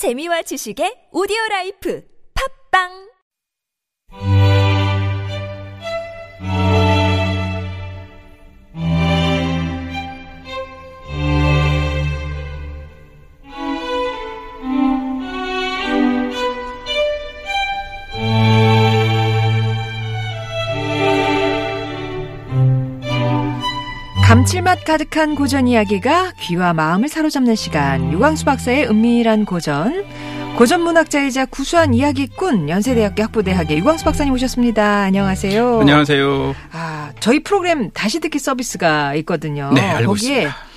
재미와 지식의 오디오 life. 팟빵 가득한 고전 이야기가 귀와 마음을 사로잡는 시간. 유광수 박사의 은밀한 고전. 고전 문학자이자 구수한 이야기꾼 연세대학교 학부대학의 유광수 박사님 오셨습니다. 안녕하세요. 안녕하세요. 아, 저희 프로그램 다시 듣기 서비스가 있거든요. 네, 알고 거기에 있습니다.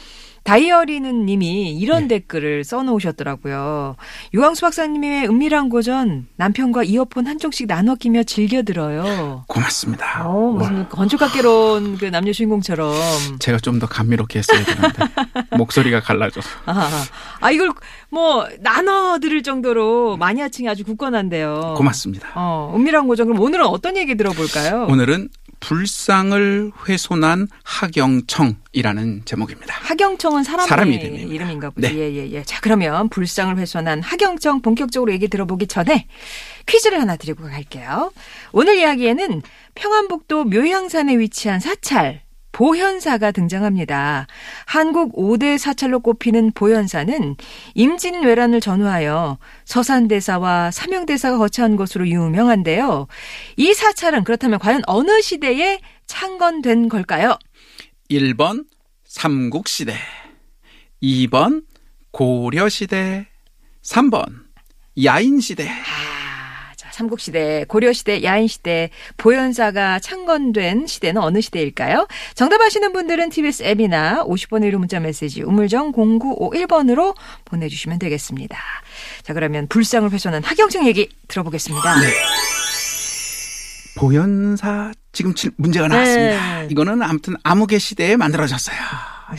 다이어리는 님이 이런 네. 댓글을 써놓으셨더라고요. 유광수 박사님의 은밀한 고전 남편과 이어폰 한쪽씩 나눠 끼며 즐겨 들어요. 고맙습니다. 어, 무슨 건축학개론 그 남녀 주인공처럼. 제가 좀 더 감미롭게 했어야 되는데 목소리가 갈라져서 아, 아, 이걸 뭐 나눠 들을 정도로 마니아층이 아주 굳건한데요. 고맙습니다. 어, 은밀한 고전. 그럼 오늘은 어떤 얘기 들어볼까요? 오늘은 불상을 훼손한 하경청이라는 제목입니다. 하경청은 사람의 사람 이름입니다. 이름인가 보지. 네. 예, 예, 예. 자, 그러면 불상을 훼손한 하경청 본격적으로 얘기 들어보기 전에 퀴즈를 하나 드리고 갈게요. 오늘 이야기에는 평안북도 묘향산에 위치한 사찰, 보현사가 등장합니다. 한국 5대 사찰로 꼽히는 보현사는 임진왜란을 전후하여 서산대사와 삼영대사가 거처한 곳으로 유명한데요. 이 사찰은 그렇다면 과연 어느 시대에 창건된 걸까요? 1번 삼국시대 2번 고려시대 3번 야인시대 아, 자, 삼국시대, 고려시대, 야인시대, 보현사가 창건된 시대는 어느 시대일까요? 정답 아시는 분들은 TBS 앱이나 50번의 1호 문자 메시지 우물정 0951번으로 보내주시면 되겠습니다. 자, 그러면 불상을 훼손한 하경청 얘기 들어보겠습니다. 네. 보현사 지금 질- 문제가 나왔습니다. 네. 이거는 아무튼 암흑의 시대에 만들어졌어요.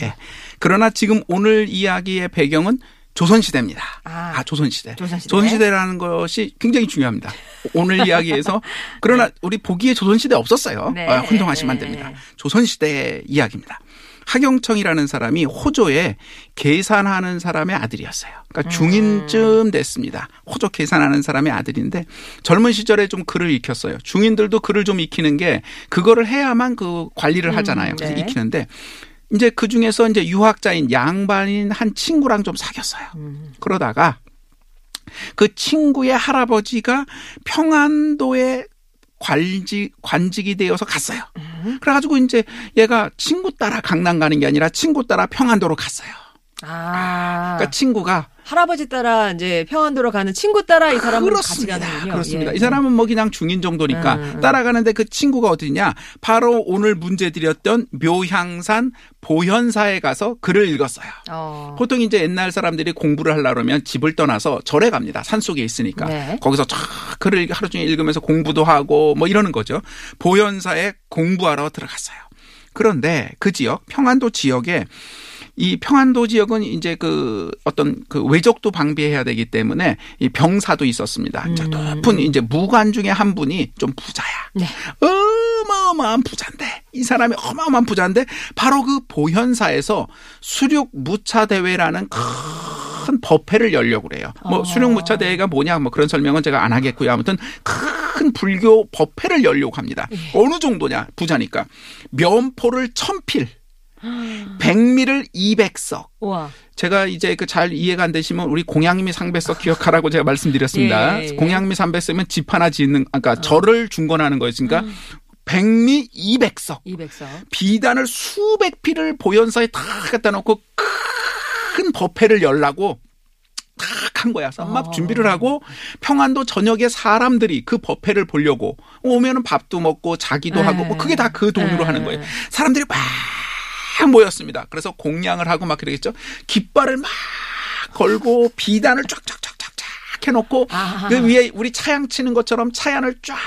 예. 그러나 지금 오늘 이야기의 배경은 조선시대입니다. 아, 아, 조선시대. 조선시대. 라는 것이 굉장히 중요합니다. 오늘 이야기에서 그러나 우리 보기에 조선시대 없었어요. 네. 어, 혼동하시면 안 됩니다. 조선시대 이야기입니다. 하경청이라는 사람이 호조에 계산하는 사람의 아들이었어요. 그러니까 중인쯤 됐습니다. 호조 계산하는 사람의 아들인데 젊은 시절에 좀 글을 익혔어요. 중인들도 글을 좀 익히는 게 그거를 해야만 그 관리를 하잖아요. 음, 그래서 네. 익히는데 이제 그 중에서 이제 유학자인 양반인 한 친구랑 좀 사귀었어요. 음. 그러다가 그 친구의 할아버지가 평안도에 관직, 관직이 되어서 갔어요. 음. 그래가지고 이제 얘가 친구 따라 강남 가는 게 아니라 친구 따라 평안도로 갔어요. 아, 그러니까 친구가 할아버지 따라 이제 평안도로 가는 친구 따라 이 사람은 같이 그렇습니다. 가는군요. 그렇습니다. 예. 이 사람은 뭐 그냥 중인 정도니까 음, 음. 따라가는데 그 친구가 어디냐? 바로 오늘 문제 드렸던 묘향산 보현사에 가서 글을 읽었어요. 어. 보통 이제 옛날 사람들이 공부를 하려고 그러면 집을 떠나서 절에 갑니다. 산 속에 있으니까. 네. 거기서 쫙 글을 하루 종일 읽으면서 공부도 하고 뭐 이러는 거죠. 보현사에 공부하러 들어갔어요. 그런데 그 지역, 평안도 지역에 이 평안도 지역은 이제 그 어떤 그 외적도 방비해야 되기 때문에 이 병사도 있었습니다. 음. 높은 이제 무관 중에 한 분이 좀 부자야. 네. 어마어마한 부자인데 이 사람이 어마어마한 부자인데 바로 그 보현사에서 수륙 무차 대회라는 큰 법회를 열려고 그래요. 뭐 어. 수륙 무차 대회가 뭐냐 뭐 그런 설명은 제가 안 하겠고요. 아무튼 큰 불교 법회를 열려고 합니다. 예. 어느 정도냐 부자니까 면포를 천필, 백미를 200석. 우와. 제가 이제 그 잘 이해가 안 되시면 우리 공양미 상배석 기억하라고 제가 말씀드렸습니다. 예, 예. 공양미 상배석이면 집 하나 짓는, 아까 절을 중건하는 거였으니까 백미 200석. 200석. 비단을 수백 피를 보현사에 다 갖다 놓고 큰 법회를 열라고 딱한 거야. 막 어. 준비를 하고 평안도 저녁에 사람들이 그 법회를 보려고 오면은 밥도 먹고 자기도 네. 하고 뭐 그게 다 그 돈으로 네. 하는 거예요. 사람들이 막 모였습니다. 그래서 공양을 하고 막 그러겠죠. 깃발을 막 걸고 비단을 쫙쫙쫙쫙쫙 해놓고 아하. 그 위에 우리 차양 치는 것처럼 차ян을 쫙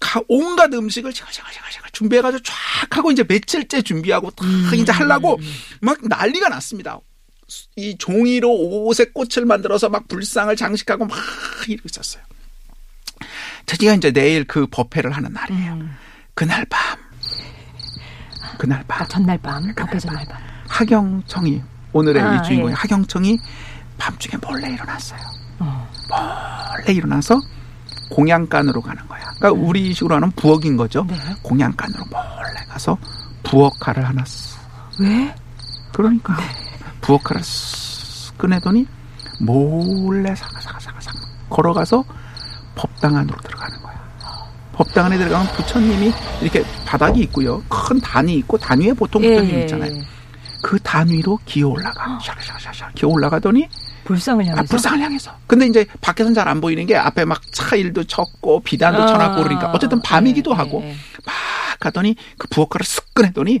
가- 온갖 음식을 샤가샤가샤가 준비해가지고 쫙 하고 이제 며칠째 준비하고 다 음. 이제 하려고 막 난리가 났습니다. 이 종이로 옷에 꽃을 만들어서 막 불상을 장식하고 막 이러고 있었어요. 드디어 이제 내일 그 법회를 하는 날이에요. 음. 그날 밤, 그날 밤 아, 전날 밤. 법회 전날 밤. 하경청이 오늘의 아, 이 주인공이 예. 하경청이 밤중에 몰래 일어났어요. 몰래 일어나서 공양간으로 가는 거야. 그러니까 우리 식으로 하는 부엌인 거죠. 네. 공양간으로 몰래 가서 부엌칼을 하나 쓰. 왜? 그러니까 부엌칼을 쓱 꺼내더니 몰래 사가사가사가사 걸어가서 법당 안으로 들어가는 거야. 법당 안에 들어가면 부처님이 이렇게 바닥이 있고요. 큰 단이 있고 단 위에 보통 예, 부처님 예, 있잖아요. 예. 그단 위로 기어 올라가. 샤샤샤샤 기어 올라가더니 불상을 아, 향해서. 불상을 향해서. 근데 이제 밖에서는 잘안 보이는 게 앞에 막 차일도 쳤고 비단도 아, 쳐놨고 그러니까 어쨌든 밤이기도 예, 하고 예, 예. 막 가더니 그 부엌가를 쓱 꺼내더니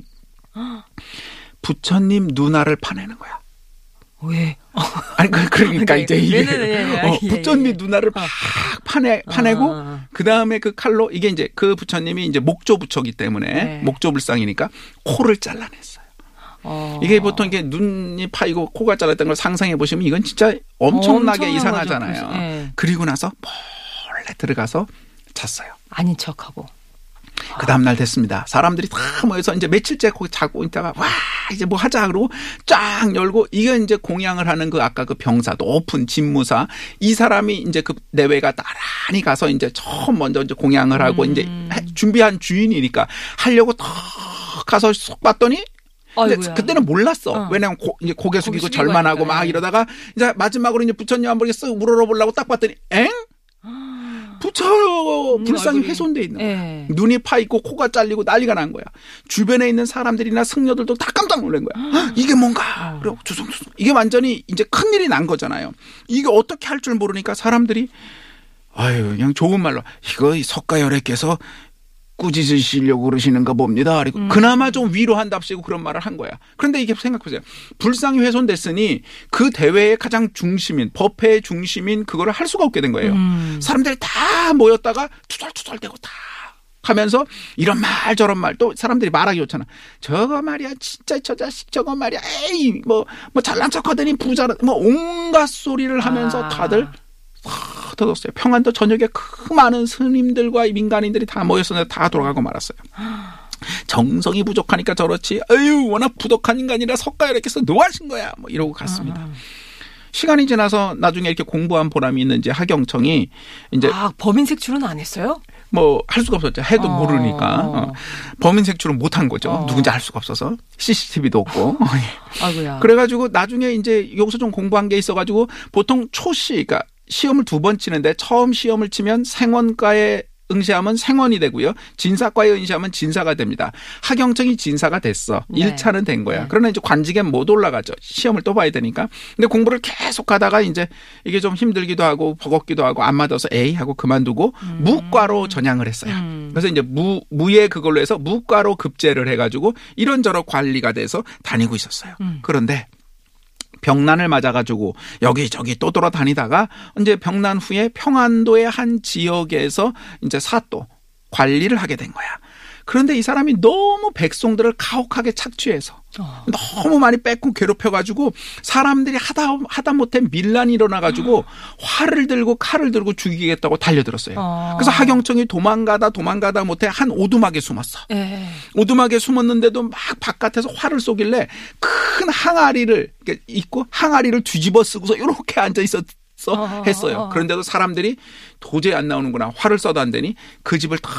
부처님 누나를 파내는 거야. 왜? 아니 그- 그러니까 네, 이제 이게 네, 네, 네, 네. 어, 예, 부처님 예. 누나를 팍 파내 파내고 아. 그 다음에 그 칼로 이게 이제 그 부처님이 이제 목조 부처기 때문에 네. 목조 불상이니까 코를 잘라냈어요. 어. 이게 보통 이게 눈이 파이고 코가 잘랐던 걸 상상해 보시면 이건 진짜 엄청나게 이상하잖아요. 예. 그리고 나서 몰래 들어가서 잤어요. 아닌 척하고. 그 다음날 됐습니다. 사람들이 다 모여서 이제 며칠째 거기 자고 있다가 와 이제 뭐 하자 그러고 쫙 열고 이게 이제 공양을 하는 그 아까 그 병사 높은 집무사 이 사람이 이제 그 내외가 나란히 가서 이제 처음 먼저 이제 공양을 하고 음. 이제 해- 준비한 주인이니까 하려고 탁 가서 쏙 봤더니 근데 아이고야. 그때는 몰랐어. 어. 왜냐면 고, 이제 고개 숙이고 절만하고 막 예. 이러다가 이제 마지막으로 이제 부처님 한번 이렇게 쓱 물어보려고 딱 봤더니 엥? 부처 불상이 얼굴이. 훼손돼 있는 거야. 예. 눈이 파 있고 코가 잘리고 난리가 난 거야. 주변에 있는 사람들이나 승려들도 다 깜짝 놀란 거야. 헉, 이게 뭔가? 어. 그리고 주성주성. 이게 완전히 이제 큰 일이 난 거잖아요. 이게 어떻게 할 줄 모르니까 사람들이 아유 그냥 좋은 말로 이거 이 석가열애께서 꾸짖으시려고 그러시는가 봅니다. 그리고 음. 그나마 좀 위로한답시고 그런 말을 한 거야. 그런데 이게 생각해보세요. 불상이 훼손됐으니 그 대회의 가장 중심인 법회의 중심인 그거를 할 수가 없게 된 거예요. 음. 사람들이 다 모였다가 투덜투덜대고 다 하면서 이런 말 저런 말 또 사람들이 말하기 좋잖아. 저거 말이야 진짜 저 자식 저거 말이야 에이 뭐뭐 잘난 척하더니 부자 뭐 온갖 소리를 하면서 아. 다들 다 터졌어요. 평안도 저녁에 그 많은 스님들과 이 민간인들이 다 모였었는데 다 돌아가고 말았어요. 정성이 부족하니까 저렇지. 아유 워낙 부족한 인간이라 석가열애께서 노하신 거야. 뭐 이러고 갔습니다. 아. 시간이 지나서 나중에 이렇게 공부한 보람이 있는 이제 하경청이 이제 아, 범인 색출은 안 했어요? 뭐 할 수가 없었죠. 해도 어. 모르니까 어. 범인 색출은 못 한 거죠. 어. 누군지 알 수가 없어서 CCTV도 없고. 아이고야. 그래가지고 나중에 이제 여기서 좀 공부한 게 있어가지고 보통 초시, 그러니까 시험을 두 번 치는데 처음 시험을 치면 생원과에 응시하면 생원이 되고요. 진사과에 응시하면 진사가 됩니다. 하경청이 진사가 됐어. 네. 일 1차는 된 거야. 네. 그러나 이제 관직에 못 올라가죠. 시험을 또 봐야 되니까. 근데 공부를 계속 하다가 이제 이게 좀 힘들기도 하고 버겁기도 하고 안 맞아서 에이 하고 그만두고 무과로 전향을 했어요. 음. 그래서 이제 무, 무에 그걸로 해서 무과로 급제를 해 가지고 이런저런 관리가 돼서 다니고 있었어요. 음. 그런데 병난을 맞아가지고 여기저기 또 돌아다니다가 이제 병난 후에 평안도의 한 지역에서 이제 사또 관리를 하게 된 거야. 그런데 이 사람이 너무 백성들을 가혹하게 착취해서 어. 너무 많이 뺏고 괴롭혀가지고 사람들이 하다 하다 못해 밀란이 일어나가지고 활을 들고 칼을 들고 죽이겠다고 달려들었어요. 어. 그래서 하경청이 도망가다 도망가다 못해 한 오두막에 숨었어. 예. 오두막에 숨었는데도 막 바깥에서 활을 쏘길래 큰 항아리를 입고 항아리를 뒤집어 쓰고서 이렇게 앉아 있었 어 어, 했어요. 어. 그런데도 사람들이 도저히 안 나오는구나. 활을 쏴도 안 되니 그 집을 다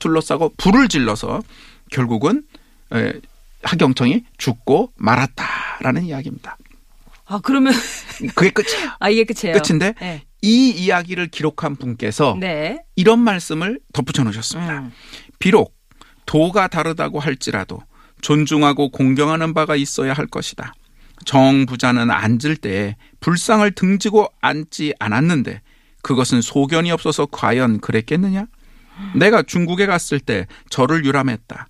둘러싸고 불을 질러서 결국은 에, 하경청이 죽고 말았다라는 이야기입니다. 아, 그러면 그게 끝이에요. 아, 이게 끝이에요. 끝인데 네. 이 이야기를 기록한 분께서 네. 이런 말씀을 덧붙여 놓으셨습니다. 음. 비록 도가 다르다고 할지라도 존중하고 공경하는 바가 있어야 할 것이다. 정부자는 앉을 때에 불상을 등지고 앉지 않았는데 그것은 소견이 없어서 과연 그랬겠느냐? 내가 중국에 갔을 때 절을 유람했다.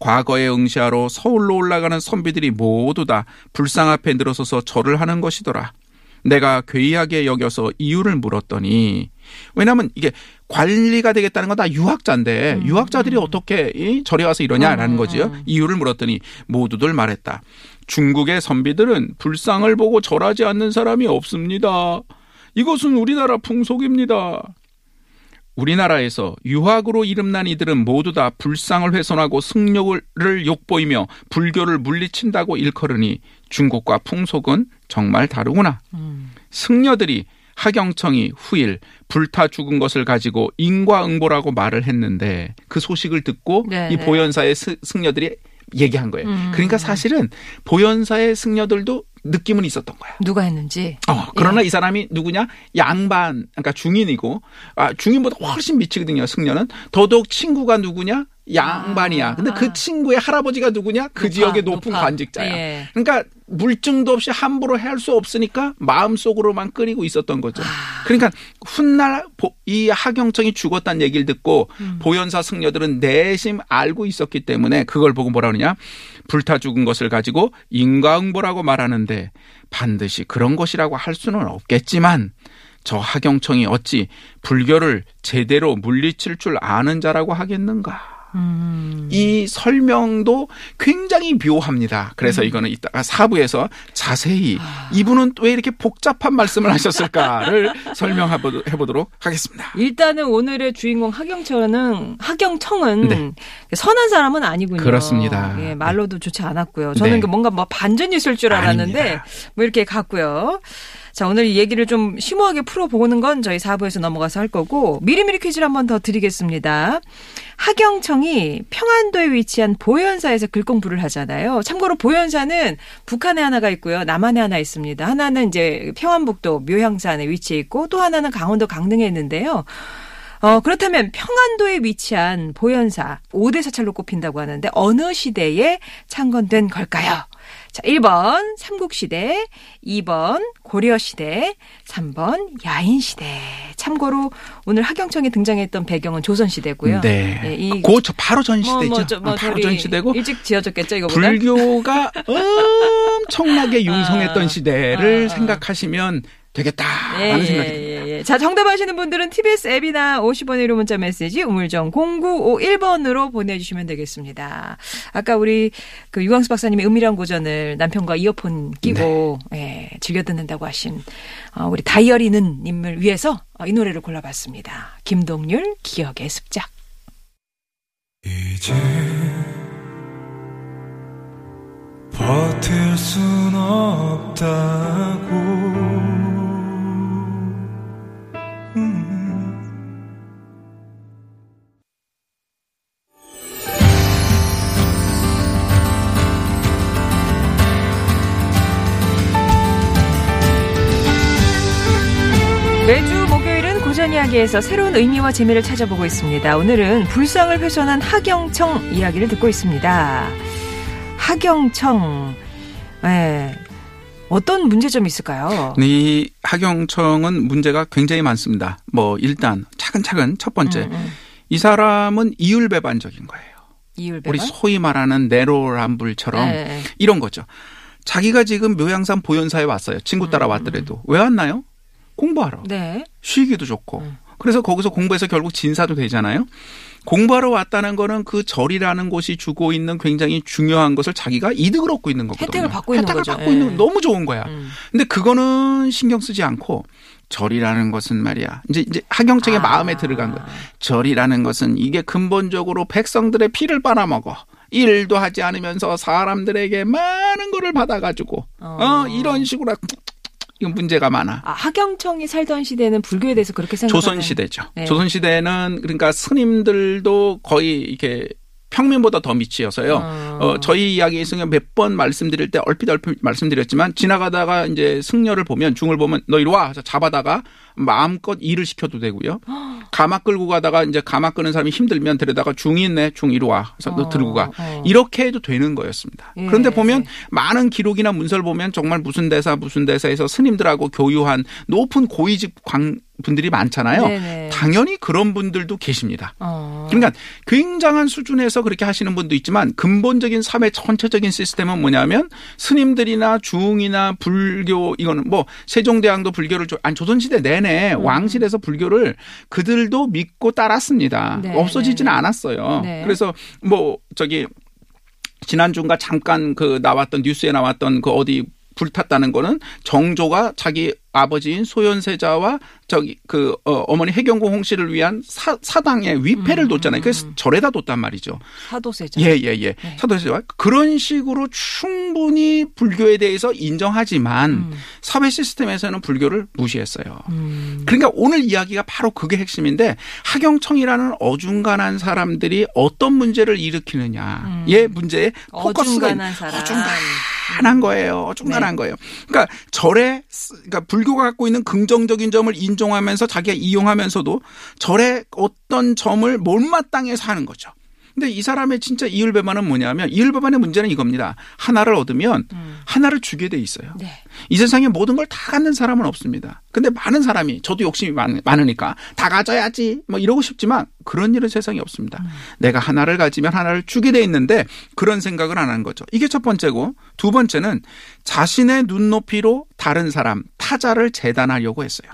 과거에 응시하러 서울로 올라가는 선비들이 모두 다 불상 앞에 늘어서서 절을 하는 것이더라. 내가 괴이하게 여겨서 이유를 물었더니 왜냐하면 이게 관리가 되겠다는 건 다 유학자인데 유학자들이 어떻게 이 절에 와서 이러냐라는 음, 거지요. 음. 이유를 물었더니 모두들 말했다. 중국의 선비들은 불상을 보고 절하지 않는 사람이 없습니다. 이것은 우리나라 풍속입니다. 우리나라에서 유학으로 이름난 이들은 모두 다 불상을 훼손하고 승려를 욕보이며 불교를 물리친다고 일컬으니 중국과 풍속은 정말 다르구나. 음. 승려들이 하경청이 후일 불타 죽은 것을 가지고 인과응보라고 말을 했는데 그 소식을 듣고 네, 이 네. 보현사의 스- 승려들이 얘기한 거예요. 음. 그러니까 사실은 보현사의 승려들도 느낌은 있었던 거야. 누가 했는지. 어, 그러나 이 사람이 누구냐? 양반, 그러니까 중인이고, 아, 중인보다 훨씬 미치거든요, 승려는. 더더욱 친구가 누구냐? 양반이야. 근데 그 아. 친구의 할아버지가 누구냐? 그 높아, 지역의 높은 높아. 관직자야. 예. 그러니까 물증도 없이 함부로 할 수 없으니까 마음속으로만 끓이고 있었던 거죠. 아. 그러니까 훗날 보- 이 하경청이 죽었다는 얘기를 듣고 음. 보현사 승려들은 내심 알고 있었기 때문에 그걸 보고 뭐라 그러냐? 불타 죽은 것을 가지고 인과응보라고 말하는데 반드시 그런 것이라고 할 수는 없겠지만 저 하경청이 어찌 불교를 제대로 물리칠 줄 아는 자라고 하겠는가? 음. 이 설명도 굉장히 묘합니다. 그래서 음. 이거는 이따가 사부에서 자세히 아. 이분은 왜 이렇게 복잡한 말씀을 하셨을까를 설명해 보도록 하겠습니다. 일단은 오늘의 주인공 하경청은 하경청은 네. 선한 사람은 아니군요. 그렇습니다. 예, 말로도 좋지 않았고요. 저는 네. 그 뭔가 뭐 반전이 있을 줄 알았는데 아닙니다. 뭐 이렇게 갔고요. 자, 오늘 이 얘기를 좀 심오하게 풀어보는 건 저희 4부에서 넘어가서 할 거고 미리미리 퀴즈를 한번 더 드리겠습니다. 하경청이 평안도에 위치한 보현사에서 글공부를 하잖아요. 참고로 보현사는 북한에 하나가 있고요. 남한에 하나 있습니다. 하나는 이제 평안북도 묘향산에 위치해 있고 또 하나는 강원도 강릉에 있는데요. 어, 그렇다면 평안도에 위치한 보현사 5대 사찰로 꼽힌다고 하는데 어느 시대에 창건된 걸까요? 자, 1번 삼국시대, 2번 고려시대, 3번 야인시대. 참고로 오늘 하경청에 등장했던 배경은 조선시대고요. 네. 예, 이고 바로 전 뭐, 시대죠. 뭐, 저, 뭐 아, 바로 저리 전 시대고 일찍 지어졌겠죠, 이거보다. 불교가 엄청나게 융성했던 아, 시대를 아, 아. 생각하시면 되겠다라는 예, 생각이 예, 듭니다. 예, 예. 자, 정답 아시는 분들은 TBS 앱이나 50원의 1호 문자 메시지 우물정 0951번으로 보내주시면 되겠습니다. 아까 우리 그 유광수 박사님이 은밀한 고전을 남편과 이어폰 끼고 예, 즐겨 듣는다고 하신 어, 우리 다이어리는 님을 위해서 어, 이 노래를 골라봤습니다. 김동률 기억의 습작. 이제 버틸 순 없다고 이야기에서 새로운 의미와 재미를 찾아보고 있습니다. 오늘은 불상을 훼손한 하경청 이야기를 듣고 있습니다. 하경청, 예. 어떤 문제점이 있을까요? 이 하경청은 문제가 굉장히 많습니다. 뭐 일단 차근차근 첫 번째 음, 음. 이 사람은 이율배반적인 거예요. 이율배반? 우리 소위 말하는 내로남불처럼 예, 예. 이런 거죠. 자기가 지금 묘양산 보현사에 왔어요. 친구 따라 왔더라도 왜 왔나요? 공부하러. 네. 쉬기도 좋고. 음. 그래서 거기서 공부해서 결국 진사도 되잖아요. 공부하러 왔다는 거는 그 절이라는 곳이 주고 있는 굉장히 중요한 것을 자기가 이득을 얻고 있는 거거든요. 혜택을 받고 있는 혜택을 거죠. 받고 있는 예. 건 너무 좋은 거야. 음. 근데 그거는 신경 쓰지 않고 절이라는 것은 말이야. 이제 이제 하경청의 아. 마음에 들어간 거야. 절이라는 것은 이게 근본적으로 백성들의 피를 빨아먹어. 일도 하지 않으면서 사람들에게 많은 거를 받아가지고 어. 어, 이런 식으로 문제가 많아. 아, 하경청이 살던 시대는 불교에 대해서 그렇게 생각하는 조선 시대죠. 네. 조선 시대는 그러니까 스님들도 거의 이렇게 평민보다 더 미치어서요. 어. 어, 저희 이야기 있으면 몇번 말씀드릴 때 얼핏 얼핏 말씀드렸지만 지나가다가 이제 승려를 보면 중을 보면 너 이리 와. 잡아다가 마음껏 일을 시켜도 되고요. 가마 끌고 가다가 이제 가마 끄는 사람이 힘들면 데려다가 중이 있네. 중 이리 와. 그래서 너 어, 들고 가. 어. 이렇게 해도 되는 거였습니다. 예. 그런데 보면 많은 기록이나 문서를 보면 정말 무슨 대사 무슨 대사에서 스님들하고 교유한 높은 고위직 광 분들이 많잖아요. 네네. 당연히 그런 분들도 계십니다. 어. 그러니까 굉장한 수준에서 그렇게 하시는 분도 있지만 근본적인 삶의 전체적인 시스템은 뭐냐면 스님들이나 중이나 불교 이거는 뭐 세종대왕도 불교를 조, 아니 조선시대 내내 왕실에서 불교를 그들도 믿고 따랐습니다. 음. 네, 없어지지는 네. 않았어요. 네. 그래서 뭐 저기 지난주인가 잠깐 그 나왔던 뉴스에 나왔던 그 어디 불탔다는 거는 정조가 자기 아버지인 소현세자와 저기 그 어, 머니 해경공 홍씨를 위한 사, 사당의 위패를 뒀잖아요. 그래서 절에다 뒀단 말이죠. 사도세자. 예, 예, 예. 사도세자 그런 식으로 충분히 불교에 대해서 인정하지만 음. 사회 시스템에서는 불교를 무시했어요. 음. 그러니까 오늘 이야기가 바로 그게 핵심인데 하경청이라는 어중간한 사람들이 어떤 문제를 일으키느냐의 문제에 포커스가 있- 음. 어중간한 사람. 어중간 한 거예요. 어중간한 네. 거예요. 그러니까 절에 그러니까 불교가 갖고 있는 긍정적인 점을 인정하면서 자기가 이용하면서도 절의 어떤 점을 못마땅해서 하는 거죠. 근데 이 사람의 진짜 이율배반은 뭐냐면 이율배반의 문제는 이겁니다. 하나를 얻으면 하나를 주게 돼 있어요. 네. 이 세상에 모든 걸 다 갖는 사람은 없습니다. 근데 많은 사람이 저도 욕심이 많, 많으니까 다 가져야지 뭐 이러고 싶지만 그런 일은 세상에 없습니다. 내가 하나를 가지면 하나를 주게 돼 있는데 그런 생각을 안한 거죠. 이게 첫 번째고 두 번째는 자신의 눈높이로 다른 사람 타자를 재단하려고 했어요.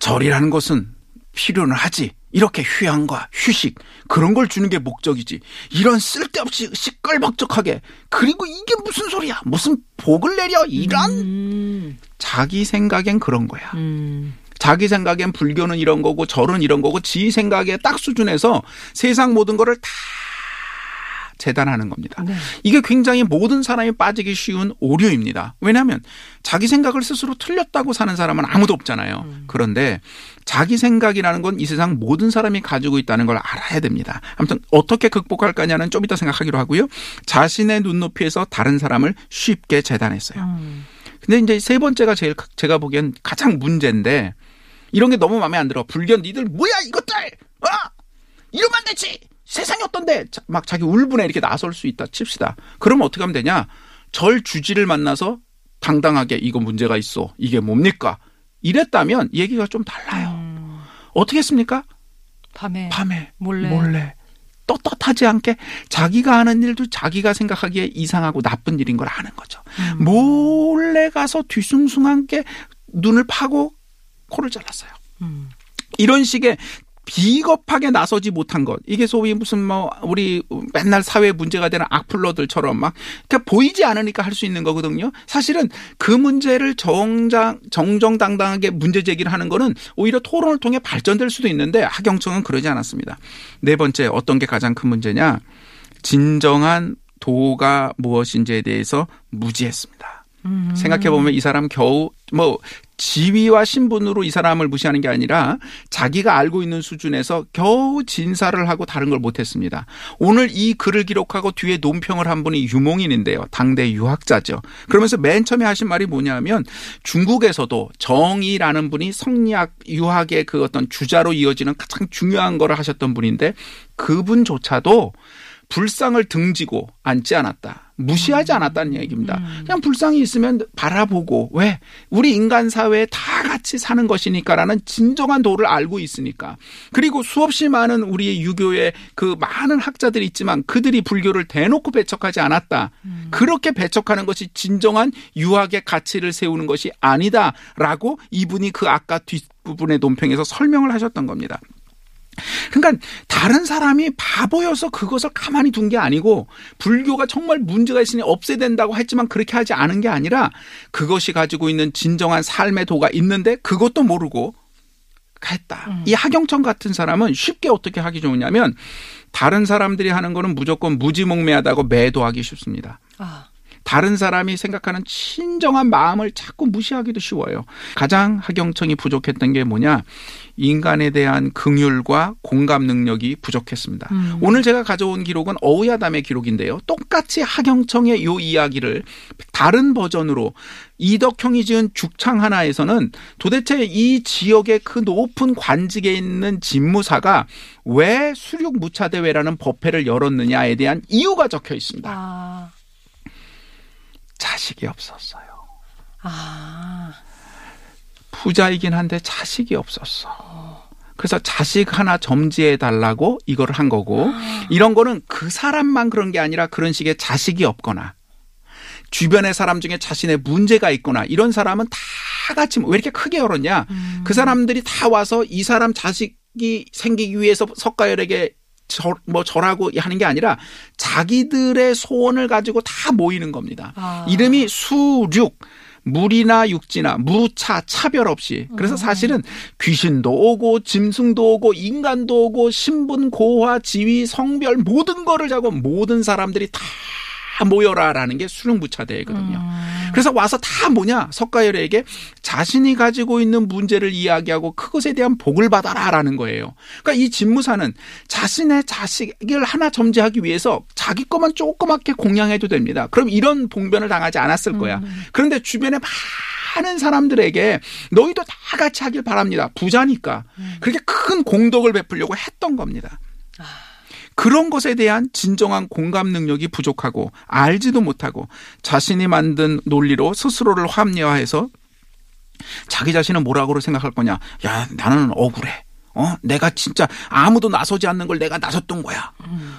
절이라는 것은 필요는 하지. 이렇게 휴양과 휴식 그런 걸 주는 게 목적이지. 이런 쓸데없이 시끌벅적하게 그리고 이게 무슨 소리야? 무슨 복을 내려? 이런 음. 자기 생각엔 그런 거야. 음. 자기 생각엔 불교는 이런 거고 절은 이런 거고 지 생각에 딱 수준에서 세상 모든 거를 다 재단하는 겁니다. 네. 이게 굉장히 모든 사람이 빠지기 쉬운 오류입니다. 왜냐하면 자기 생각을 스스로 틀렸다고 사는 사람은 아무도 없잖아요. 그런데 자기 생각이라는 건 이 세상 모든 사람이 가지고 있다는 걸 알아야 됩니다. 아무튼 어떻게 극복할 거냐는 좀 이따 생각하기로 하고요. 자신의 눈높이에서 다른 사람을 쉽게 재단했어요. 음. 근데 이제 세 번째가 제일 가- 제가 보기엔 가장 문제인데 이런 게 너무 마음에 안 들어. 불견 니들 뭐야 이것들? 어? 이러면 안 되지. 세상이 어떤데? 자- 막 자기 울분에 이렇게 나설 수 있다 칩시다. 그러면 어떻게 하면 되냐? 절 주지를 만나서 당당하게 이거 문제가 있어. 이게 뭡니까? 이랬다면 얘기가 좀 달라요. 음. 어떻게 했습니까? 밤에. 밤에 몰래. 몰래 떳떳하지 않게 자기가 하는 일도 자기가 생각하기에 이상하고 나쁜 일인 걸 아는 거죠. 음. 몰래 가서 뒤숭숭하게 눈을 파고 코를 잘랐어요. 음. 이런 식의 비겁하게 나서지 못한 것. 이게 소위 무슨 뭐 우리 맨날 사회 문제가 되는 악플러들처럼 막 그러니까 보이지 않으니까 할 수 있는 거거든요. 사실은 그 문제를 정장 정정당당하게 문제 제기를 하는 거는 오히려 토론을 통해 발전될 수도 있는데 하경청은 그러지 않았습니다. 네 번째 어떤 게 가장 큰 문제냐? 진정한 도가 무엇인지에 대해서 무지했습니다. 생각해 보면 이 사람 겨우 뭐 지위와 신분으로 이 사람을 무시하는 게 아니라 자기가 알고 있는 수준에서 겨우 진사를 하고 다른 걸 못했습니다. 오늘 이 글을 기록하고 뒤에 논평을 한 분이 유몽인인데요. 당대 유학자죠. 그러면서 맨 처음에 하신 말이 뭐냐면 중국에서도 정의라는 분이 성리학 유학의 그 어떤 주자로 이어지는 가장 중요한 거를 하셨던 분인데 그분조차도 불상을 등지고 앉지 않았다. 무시하지 않았다는 얘기입니다. 그냥 불상이 있으면 바라보고 왜 우리 인간 사회에 다 같이 사는 것이니까라는 진정한 도를 알고 있으니까. 그리고 수없이 많은 우리의 유교의 그 많은 학자들이 있지만 그들이 불교를 대놓고 배척하지 않았다. 그렇게 배척하는 것이 진정한 유학의 가치를 세우는 것이 아니다라고 이분이 그 아까 뒷부분의 논평에서 설명을 하셨던 겁니다. 그러니까 다른 사람이 바보여서 그것을 가만히 둔 게 아니고 불교가 정말 문제가 있으니 없애야 된다고 했지만 그렇게 하지 않은 게 아니라 그것이 가지고 있는 진정한 삶의 도가 있는데 그것도 모르고 했다. 이 하경청 같은 사람은 쉽게 어떻게 하기 좋으냐면 다른 사람들이 하는 거는 무조건 무지몽매하다고 매도하기 쉽습니다. 아. 다른 사람이 생각하는 친정한 마음을 자꾸 무시하기도 쉬워요. 가장 하경청이 부족했던 게 뭐냐? 인간에 대한 긍휼과 공감 능력이 부족했습니다. 오늘 제가 가져온 기록은 어우야담의 기록인데요. 똑같이 하경청의 요 이야기를 다른 버전으로 이덕형이 지은 죽창 하나에서는 도대체 이 지역의 그 높은 관직에 있는 집무사가 왜 수륙 무차대회라는 법회를 열었느냐에 대한 이유가 적혀 있습니다. 아. 자식이 없었어요. 아. 부자이긴 한데 자식이 없었어. 그래서 자식 하나 점지해 달라고 이걸 한 거고 이런 거는 그 사람만 그런 게 아니라 그런 식의 자식이 없거나 주변의 사람 중에 자신의 문제가 있거나 이런 사람은 다 같이 왜 이렇게 크게 열었냐? 그 사람들이 다 와서 이 사람 자식이 생기기 위해서 석가열에게 저, 뭐 저라고 하는 게 아니라 자기들의 소원을 가지고 다 모이는 겁니다. 아. 이름이 수륙. 물이나 육지나 무차 차별 없이 그래서 사실은 귀신도 오고 짐승도 오고 인간도 오고 신분 고화 지위 성별 모든 거를 자고 모든 사람들이 다 모여라라는 게 수능부차대회거든요. 그래서 와서 다 뭐냐 석가열에게 자신이 가지고 있는 문제를 이야기하고 그것에 대한 복을 받아라라는 거예요. 그러니까 이 진무사는 자신의 자식을 하나 점지하기 위해서 자기 것만 조그맣게 공양해도 됩니다. 그럼 이런 봉변을 당하지 않았을 거야. 그런데 주변에 많은 사람들에게 너희도 다 같이 하길 바랍니다. 부자니까. 그렇게 큰 공덕을 베풀려고 했던 겁니다. 그런 것에 대한 진정한 공감 능력이 부족하고 알지도 못하고 자신이 만든 논리로 스스로를 합리화해서 자기 자신은 뭐라고 생각할 거냐. 야, 나는 억울해. 어? 내가 진짜 아무도 나서지 않는 걸 내가 나섰던 거야.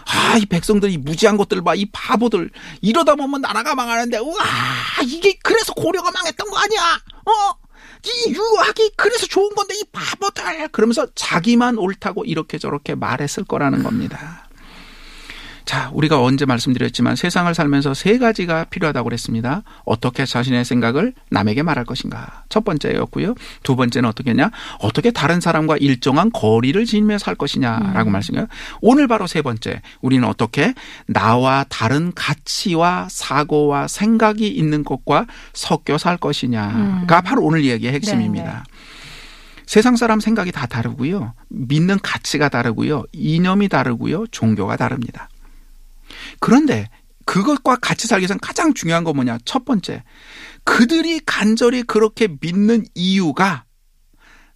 아, 이 백성들 이 무지한 것들 봐. 이 바보들. 이러다 보면 나라가 망하는데, 우와, 이게 그래서 고려가 망했던 거 아니야? 어? 이 유학이 그래서 좋은 건데, 이 바보들. 그러면서 자기만 옳다고 이렇게 저렇게 말했을 거라는 겁니다. 자, 우리가 언제 말씀드렸지만 세상을 살면서 세 가지가 필요하다고 그랬습니다. 어떻게 자신의 생각을 남에게 말할 것인가. 첫 번째였고요. 두 번째는 어떻게 했냐? 어떻게 다른 사람과 일정한 거리를 지니며 살 것이냐라고 말씀해요. 오늘 바로 세 번째. 우리는 어떻게 나와 다른 가치와 사고와 생각이 있는 것과 섞여 살 것이냐가 바로 오늘 이야기의 핵심입니다. 세상 사람 생각이 다 다르고요. 믿는 가치가 다르고요. 이념이 다르고요. 종교가 다릅니다. 그런데 그것과 같이 살기 위해서는 가장 중요한 건 뭐냐? 첫 번째. 그들이 간절히 그렇게 믿는 이유가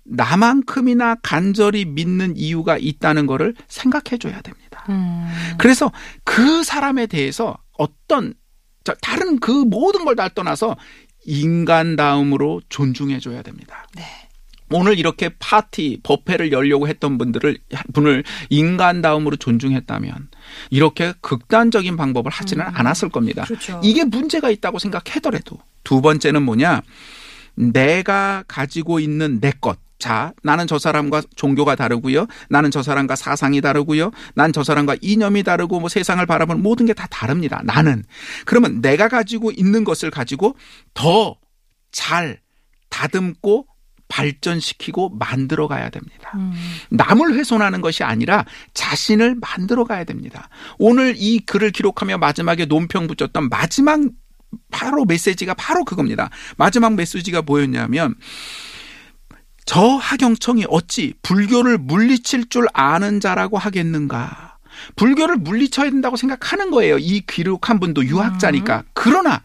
나만큼이나 간절히 믿는 이유가 있다는 거를 생각해 줘야 됩니다. 음. 그래서 그 사람에 대해서 어떤 저 다른 그 모든 걸 다 떠나서 인간다움으로 존중해 줘야 됩니다. 네. 오늘 이렇게 파티 법회를 열려고 했던 분들을 분을 인간다움으로 존중했다면 이렇게 극단적인 방법을 하지는 않았을 겁니다. 그렇죠. 이게 문제가 있다고 생각하더라도 두 번째는 뭐냐? 내가 가지고 있는 내 것. 자, 나는 저 사람과 종교가 다르고요. 나는 저 사람과 사상이 다르고요. 난 저 사람과 이념이 다르고 뭐 세상을 바라보는 모든 게 다 다릅니다. 나는. 그러면 내가 가지고 있는 것을 가지고 더 잘 다듬고 발전시키고 만들어 가야 됩니다. 남을 훼손하는 것이 아니라 자신을 만들어 가야 됩니다. 오늘 이 글을 기록하며 마지막에 논평 붙였던 마지막 바로 메시지가 바로 그겁니다. 마지막 메시지가 뭐였냐면 저 하경청이 어찌 불교를 물리칠 줄 아는 자라고 하겠는가. 불교를 물리쳐야 된다고 생각하는 거예요. 이 기록한 분도 유학자니까. 그러나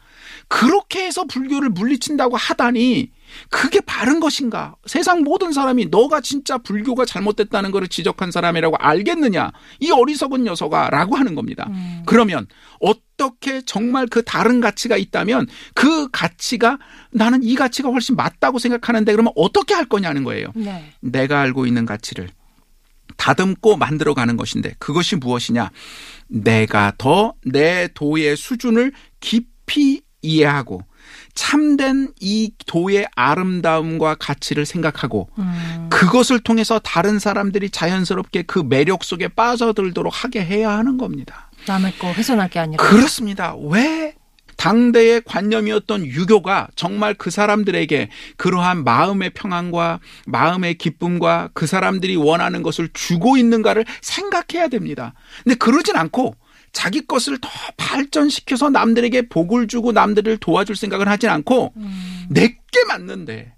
그렇게 해서 불교를 물리친다고 하다니 그게 바른 것인가? 세상 모든 사람이 너가 진짜 불교가 잘못됐다는 것을 지적한 사람이라고 알겠느냐? 이 어리석은 녀석아 라고 하는 겁니다. 그러면 어떻게 정말 그 다른 가치가 있다면 그 가치가 나는 이 가치가 훨씬 맞다고 생각하는데 그러면 어떻게 할 거냐는 거예요. 네. 내가 알고 있는 가치를 다듬고 만들어가는 것인데 그것이 무엇이냐? 내가 더 내 도의 수준을 깊이 이해하고 참된 이 도의 아름다움과 가치를 생각하고 음. 그것을 통해서 다른 사람들이 자연스럽게 그 매력 속에 빠져들도록 하게 해야 하는 겁니다. 남의 거 훼손할 게 아니라. 그렇습니다. 왜 당대의 관념이었던 유교가 정말 그 사람들에게 그러한 마음의 평안과 마음의 기쁨과 그 사람들이 원하는 것을 주고 있는가를 생각해야 됩니다. 근데 그러진 않고 자기 것을 더 발전시켜서 남들에게 복을 주고 남들을 도와줄 생각을 하진 않고 내게 맞는데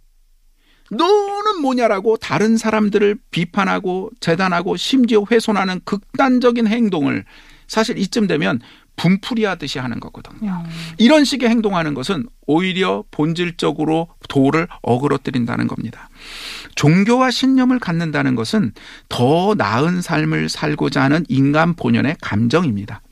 너는 뭐냐라고 다른 사람들을 비판하고 재단하고 심지어 훼손하는 극단적인 행동을 사실 이쯤 되면 분풀이 하듯이 하는 거거든요. 이런 식의 행동하는 것은 오히려 본질적으로 도를 어그러뜨린다는 겁니다. 종교와 신념을 갖는다는 것은 더 나은 삶을 살고자 하는 인간 본연의 감정입니다.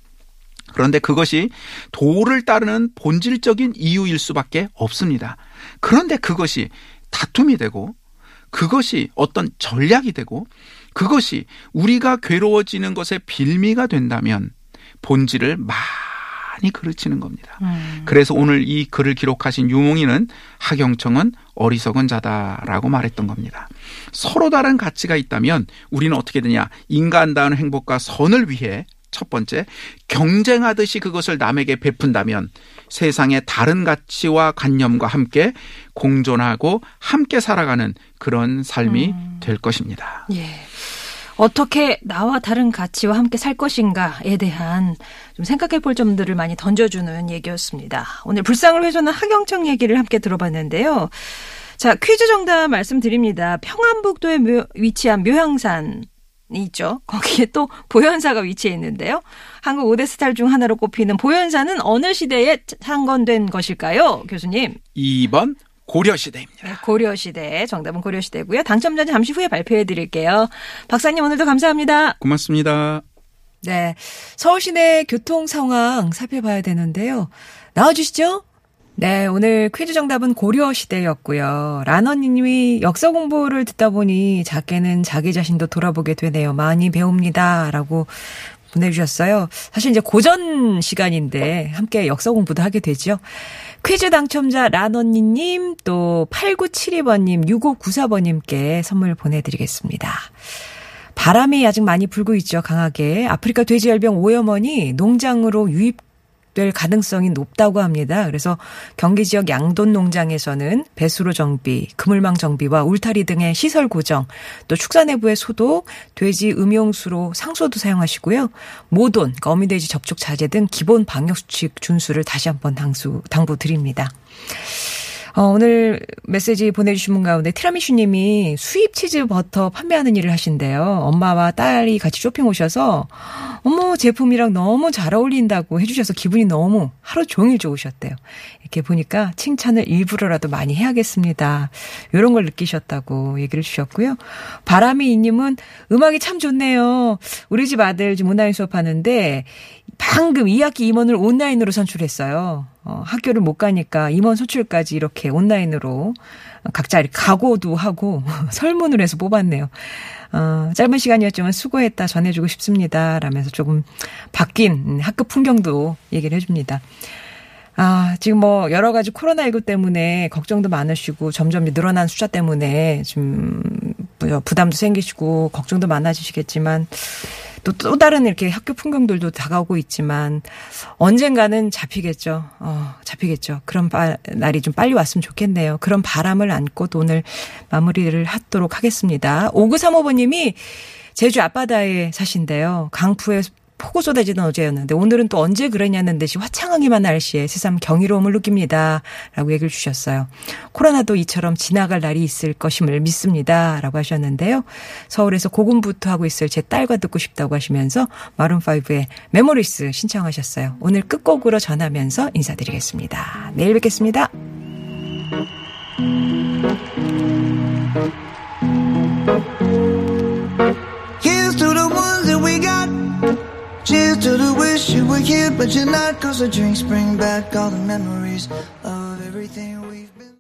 그런데 그것이 도를 따르는 본질적인 이유일 수밖에 없습니다. 그런데 그것이 다툼이 되고 그것이 어떤 전략이 되고 그것이 우리가 괴로워지는 것의 빌미가 된다면 본질을 많이 그르치는 겁니다. 그래서 오늘 이 글을 기록하신 유몽이는 하경청은 어리석은 자다라고 말했던 겁니다. 서로 다른 가치가 있다면 우리는 어떻게 되냐? 인간다운 행복과 선을 위해 첫 번째, 경쟁하듯이 그것을 남에게 베푼다면 세상의 다른 가치와 관념과 함께 공존하고 함께 살아가는 그런 삶이 될 것입니다. 예. 어떻게 나와 다른 가치와 함께 살 것인가에 대한 좀 생각해 볼 점들을 많이 던져주는 얘기였습니다. 오늘 불상을 훼손한 하경청 얘기를 함께 들어봤는데요. 자, 퀴즈 정답 말씀드립니다. 평안북도에 묘- 위치한 묘향산. 이 있죠. 거기에 또 보현사가 위치해 있는데요. 한국 5대 스타 중 하나로 꼽히는 보현사는 어느 시대에 창건된 것일까요? 교수님. 2번 고려시대입니다. 네, 고려시대. 정답은 고려시대고요. 당첨자는 잠시 후에 발표해 드릴게요. 박사님 오늘도 감사합니다. 고맙습니다. 네. 서울 시내 교통 상황 살펴봐야 되는데요. 나와주시죠. 네, 오늘 퀴즈 정답은 고려 시대였고요. 라너님이 역사 공부를 듣다 보니 작게는 자기 자신도 돌아보게 되네요. 많이 배웁니다. 라고 보내주셨어요. 사실 이제 고전 시간인데 함께 역사 공부도 하게 되죠. 퀴즈 당첨자 라너니님 또 8972번님 6594번님께 선물 보내드리겠습니다. 바람이 아직 많이 불고 있죠. 강하게. 아프리카 돼지열병 오염원이 농장으로 유입 될 가능성이 높다고 합니다. 그래서 경기 지역 양돈 농장에서는 배수로 정비, 그물망 정비와 울타리 등의 시설 고정, 또 축사 내부의 소독, 돼지 음용수로 상소도 사용하시고요. 모돈, 어미돼지 접촉 자제 등 기본 방역 수칙 준수를 다시 한번 당수, 당부 드립니다. 어, 오늘 메시지 보내주신 분 가운데 티라미슈 님이 수입 치즈 버터 판매하는 일을 하신대요. 엄마와 딸이 같이 쇼핑 오셔서 어머 제품이랑 너무 잘 어울린다고 해주셔서 기분이 너무 하루 종일 좋으셨대요. 이렇게 보니까 칭찬을 일부러라도 많이 해야겠습니다. 이런 걸 느끼셨다고 얘기를 주셨고요. 바람이 이님은 음악이 참 좋네요. 우리 집 아들 지금 온라인 수업하는데 방금 2학기 임원을 온라인으로 선출했어요. 어, 학교를 못 가니까 임원 선출까지 이렇게 온라인으로 각자 이렇게 각오도 하고 설문을 해서 뽑았네요. 어, 짧은 시간이었지만 수고했다 전해주고 싶습니다. 라면서 조금 바뀐 학교 풍경도 얘기를 해줍니다. 아, 지금 뭐 여러 가지 코로나19 때문에 걱정도 많으시고 점점 늘어난 숫자 때문에 좀 부담도 생기시고 걱정도 많아지시겠지만 또, 또 다른 이렇게 학교 풍경들도 다가오고 있지만 언젠가는 잡히겠죠. 어, 잡히겠죠. 그런 바, 날이 좀 빨리 왔으면 좋겠네요. 그런 바람을 안고 또 오늘 마무리를 하도록 하겠습니다. 5935번님이 제주 앞바다에 사신데요. 강풍에 폭우 쏟아지던 어제였는데 오늘은 또 언제 그러냐는 듯이 화창하기만 날씨에 새삼 경이로움을 느낍니다. 라고 얘기를 주셨어요. 코로나도 이처럼 지나갈 날이 있을 것임을 믿습니다. 라고 하셨는데요. 서울에서 고군분투 하고 있을 제 딸과 듣고 싶다고 하시면서 마룬5의 Memories 신청하셨어요. 오늘 끝곡으로 전하면서 인사드리겠습니다. 내일 뵙겠습니다. Cheers to the wish you were here, but you're not. Cause the drinks bring back all the memories of everything.